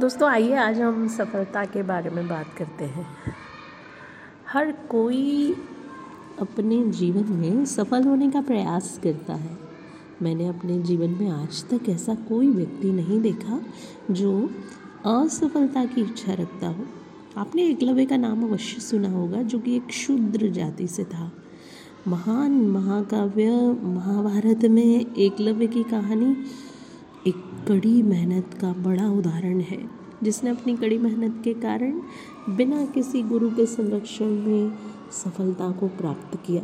दोस्तों, आइए आज हम सफलता के बारे में बात करते हैं। हर कोई अपने जीवन में सफल होने का प्रयास करता है। मैंने अपने जीवन में आज तक ऐसा कोई व्यक्ति नहीं देखा जो असफलता की इच्छा रखता हो। आपने एकलव्य का नाम अवश्य सुना होगा, जो कि एक शूद्र जाति से था। महान महाकाव्य, महाभारत में एकलव्य की कहानी एक कड़ी मेहनत का बड़ा उदाहरण है, जिसने अपनी कड़ी मेहनत के कारण बिना किसी गुरु के संरक्षण में सफलता को प्राप्त किया।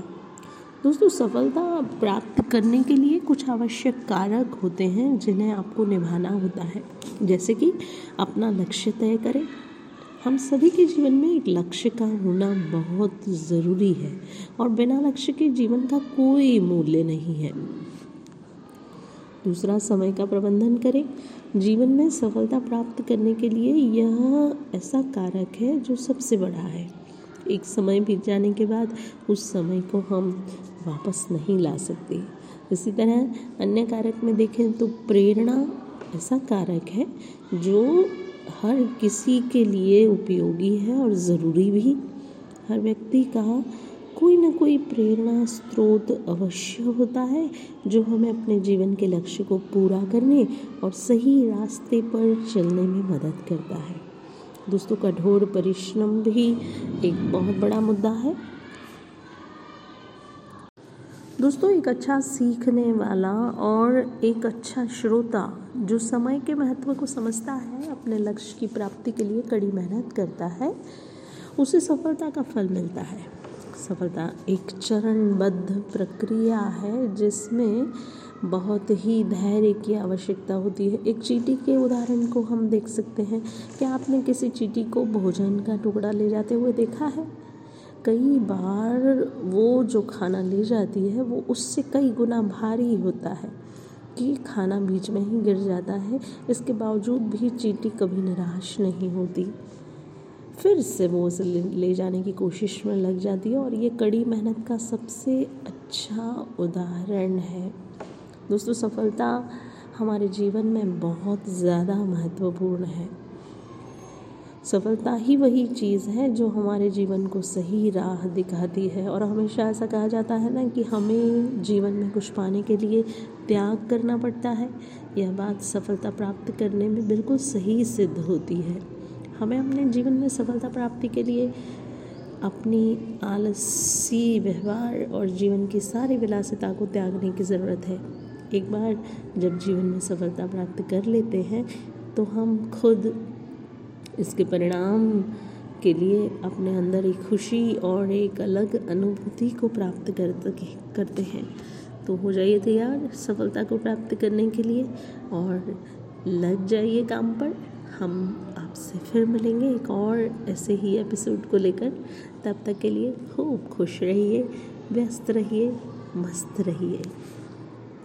दोस्तों, सफलता प्राप्त करने के लिए कुछ आवश्यक कारक होते हैं, जिन्हें आपको निभाना होता है। जैसे कि अपना लक्ष्य तय करें। हम सभी के जीवन में एक लक्ष्य का होना बहुत ज़रूरी है, और बिना लक्ष्य के जीवन का कोई मूल्य नहीं है। दूसरा समय का प्रबंधन करें। जीवन में सफलता प्राप्त करने के लिए यह ऐसा कारक है जो सबसे बड़ा है। एक समय बीत जाने के बाद उस समय को हम वापस नहीं ला सकते। इसी तरह अन्य कारक में देखें तो प्रेरणा ऐसा कारक है जो हर किसी के लिए उपयोगी है और ज़रूरी भी। हर व्यक्ति का कोई ना कोई प्रेरणा स्रोत अवश्य होता है, जो हमें अपने जीवन के लक्ष्य को पूरा करने और सही रास्ते पर चलने में मदद करता है। दोस्तों, कठोर परिश्रम भी एक बहुत बड़ा मुद्दा है। दोस्तों, एक अच्छा सीखने वाला और एक अच्छा श्रोता, जो समय के महत्व को समझता है, अपने लक्ष्य की प्राप्ति के लिए कड़ी मेहनत करता है, उसे सफलता का फल मिलता है। सफलता एक चरणबद्ध प्रक्रिया है जिसमें बहुत ही धैर्य की आवश्यकता होती है। एक चीटी के उदाहरण को हम देख सकते हैं। क्या आपने किसी चीटी को भोजन का टुकड़ा ले जाते हुए देखा है? कई बार वो जो खाना ले जाती है, वो उससे कई गुना भारी होता है कि खाना बीच में ही गिर जाता है। इसके बावजूद भी चीटी कभी निराश नहीं होती। फिर से वो उसे ले जाने की कोशिश में लग जाती है और ये कड़ी मेहनत का सबसे अच्छा उदाहरण है। दोस्तों, सफलता हमारे जीवन में बहुत ज़्यादा महत्वपूर्ण है। सफलता ही वही चीज़ है जो हमारे जीवन को सही राह दिखाती है और हमेशा ऐसा कहा जाता है ना कि हमें जीवन में कुछ पाने के लिए त्याग करना पड़ता है। यह बात सफलता प्राप्त करने में बिल्कुल सही सिद्ध होती है। हमें अपने जीवन में सफलता प्राप्ति के लिए अपनी आलसी व्यवहार और जीवन की सारी विलासिता को त्यागने की ज़रूरत है। एक बार जब जीवन में सफलता प्राप्त कर लेते हैं तो हम खुद इसके परिणाम के लिए अपने अंदर एक खुशी और एक अलग अनुभूति को प्राप्त कर करते हैं। तो हो जाइए तैयार सफलता को प्राप्त करने के लिए और लग जाइए काम पर। हम आपसे फिर मिलेंगे एक और ऐसे ही एपिसोड को लेकर। तब तक के लिए खूब खुश रहिए, व्यस्त रहिए, मस्त रहिए।